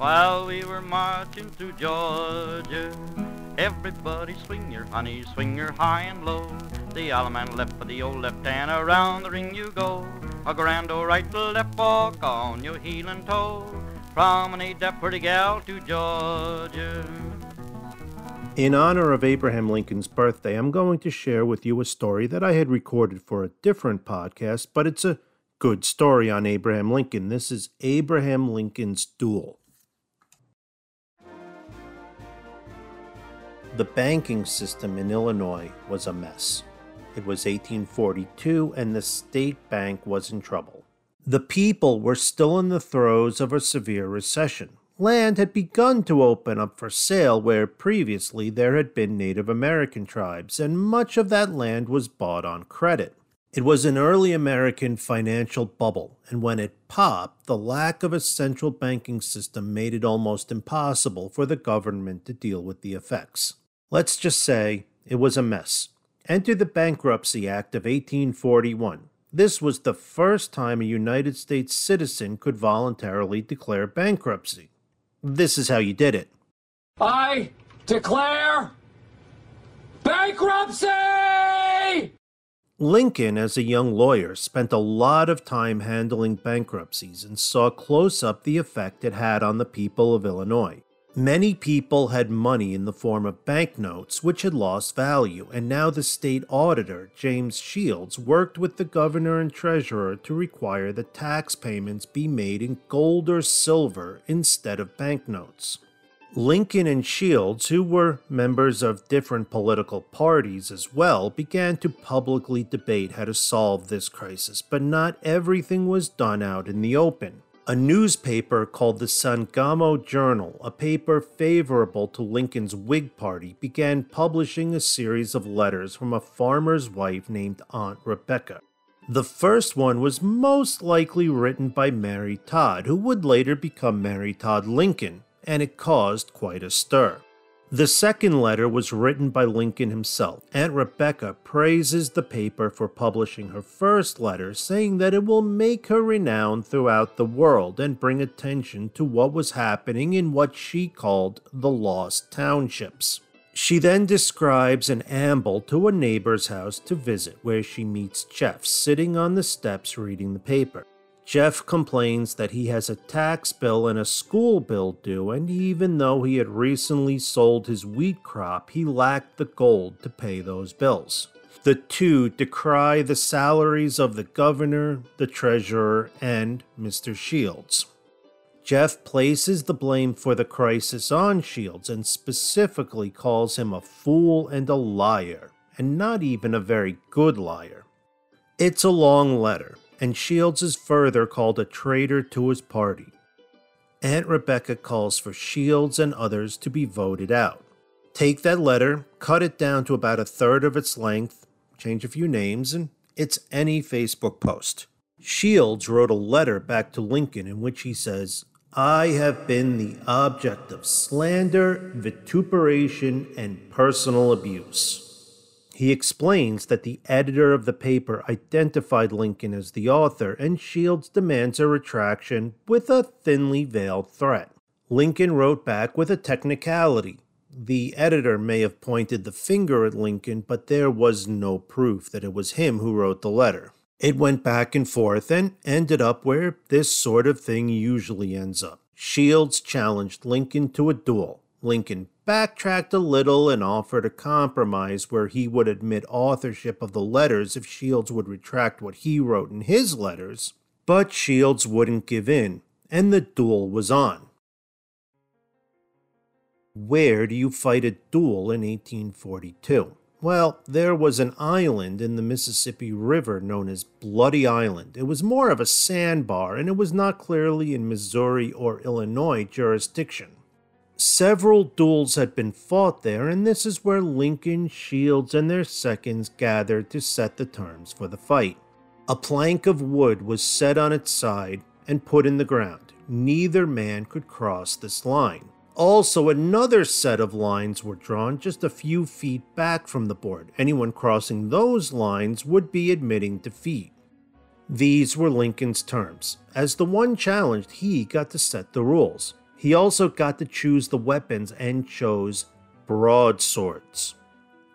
while we were marching through Georgia. Everybody swing your honey, swing your high and low. The Allemande left for the old left hand, around the ring you go. A grand old right to left walk on your heel and toe. Promenade that pretty gal to Georgia. In honor of Abraham Lincoln's birthday, I'm going to share with you a story that I had recorded for a different podcast, but it's a good story on Abraham Lincoln. This is Abraham Lincoln's Duel. The banking system in Illinois was a mess. It was 1842 and the state bank was in trouble. The people were still in the throes of a severe recession land had begun to open up for sale where previously there had been Native American tribes, and much of that land was bought on credit. It was an early American financial bubble, and when it popped, the lack of a central banking system made it almost impossible for the government to deal with the effects. Let's just say it was a mess. Enter the Bankruptcy Act of 1841. This was the first time a United States citizen could voluntarily declare bankruptcy. This is how you did it. I declare bankruptcy! Lincoln, as a young lawyer, spent a lot of time handling bankruptcies and saw close up the effect it had on the people of Illinois. Many people had money in the form of banknotes, which had lost value, and now the state auditor, James Shields, worked with the governor and treasurer to require that tax payments be made in gold or silver instead of banknotes. Lincoln and Shields, who were members of different political parties as well, began to publicly debate how to solve this crisis, but not everything was done out in the open. A newspaper called the Sangamo Journal, a paper favorable to Lincoln's Whig Party, began publishing a series of letters from a farmer's wife named Aunt Rebecca. The first one was most likely written by Mary Todd, who would later become Mary Todd Lincoln, and it caused quite a stir. The second letter was written by Lincoln himself. Aunt Rebecca praises the paper for publishing her first letter, saying that it will make her renowned throughout the world and bring attention to what was happening in what she called the Lost Townships. She then describes an amble to a neighbor's house to visit, where she meets Jeff sitting on the steps reading the paper. Jeff complains that he has a tax bill and a school bill due, and even though he had recently sold his wheat crop, he lacked the gold to pay those bills. The two decry the salaries of the governor, the treasurer, and Mr. Shields. Jeff places the blame for the crisis on Shields and specifically calls him a fool and a liar, and not even a very good liar. It's a long letter, and Shields is further called a traitor to his party. Aunt Rebecca calls for Shields and others to be voted out. Take that letter, cut it down to about a third of its length, change a few names, and it's any Facebook post. Shields wrote a letter back to Lincoln in which he says, I have been the object of slander, vituperation, and personal abuse. He explains that the editor of the paper identified Lincoln as the author, and Shields demands a retraction with a thinly veiled threat. Lincoln wrote back with a technicality. The editor may have pointed the finger at Lincoln, but there was no proof that it was him who wrote the letter. It went back and forth and ended up where this sort of thing usually ends up. Shields challenged Lincoln to a duel. Lincoln backtracked a little and offered a compromise where he would admit authorship of the letters if Shields would retract what he wrote in his letters, but Shields wouldn't give in, and the duel was on. Where do you fight a duel in 1842? Well, there was an island in the Mississippi River known as Bloody Island. It was more of a sandbar, and it was not clearly in Missouri or Illinois jurisdiction. Several duels had been fought there, and this is where Lincoln, Shields, and their seconds gathered to set the terms for the fight. A plank of wood was set on its side and put in the ground. Neither man could cross this line. Also, another set of lines were drawn just a few feet back from the board. Anyone crossing those lines would be admitting defeat. These were Lincoln's terms. As the one challenged, he got to set the rules. He also got to choose the weapons and chose broadswords.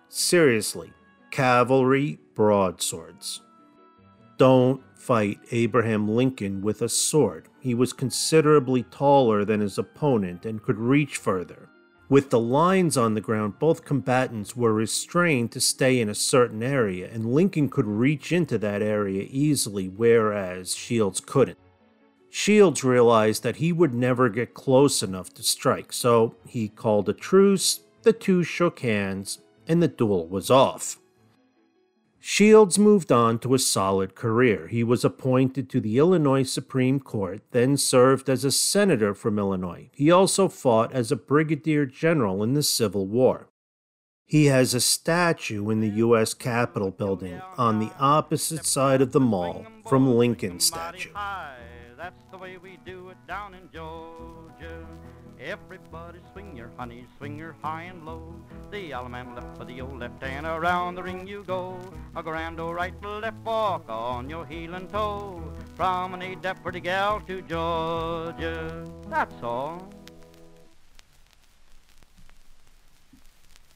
Seriously, cavalry broadswords. Don't fight Abraham Lincoln with a sword. He was considerably taller than his opponent and could reach further. With the lines on the ground, both combatants were restrained to stay in a certain area, and Lincoln could reach into that area easily, whereas Shields couldn't. Shields realized that he would never get close enough to strike, so he called a truce, the two shook hands, and the duel was off. Shields moved on to a solid career. He was appointed to the Illinois Supreme Court, then served as a senator from Illinois. He also fought as a brigadier general in the Civil War. He has a statue in the U.S. Capitol building on the opposite side of the mall from Lincoln's statue. That's the way we do it down in Georgia. Everybody swing your honey, swing your high and low. The man left for the old left hand, around the ring you go. A grand old right, left walk on your heel and toe. Promenade that pretty gal to Georgia. That's all.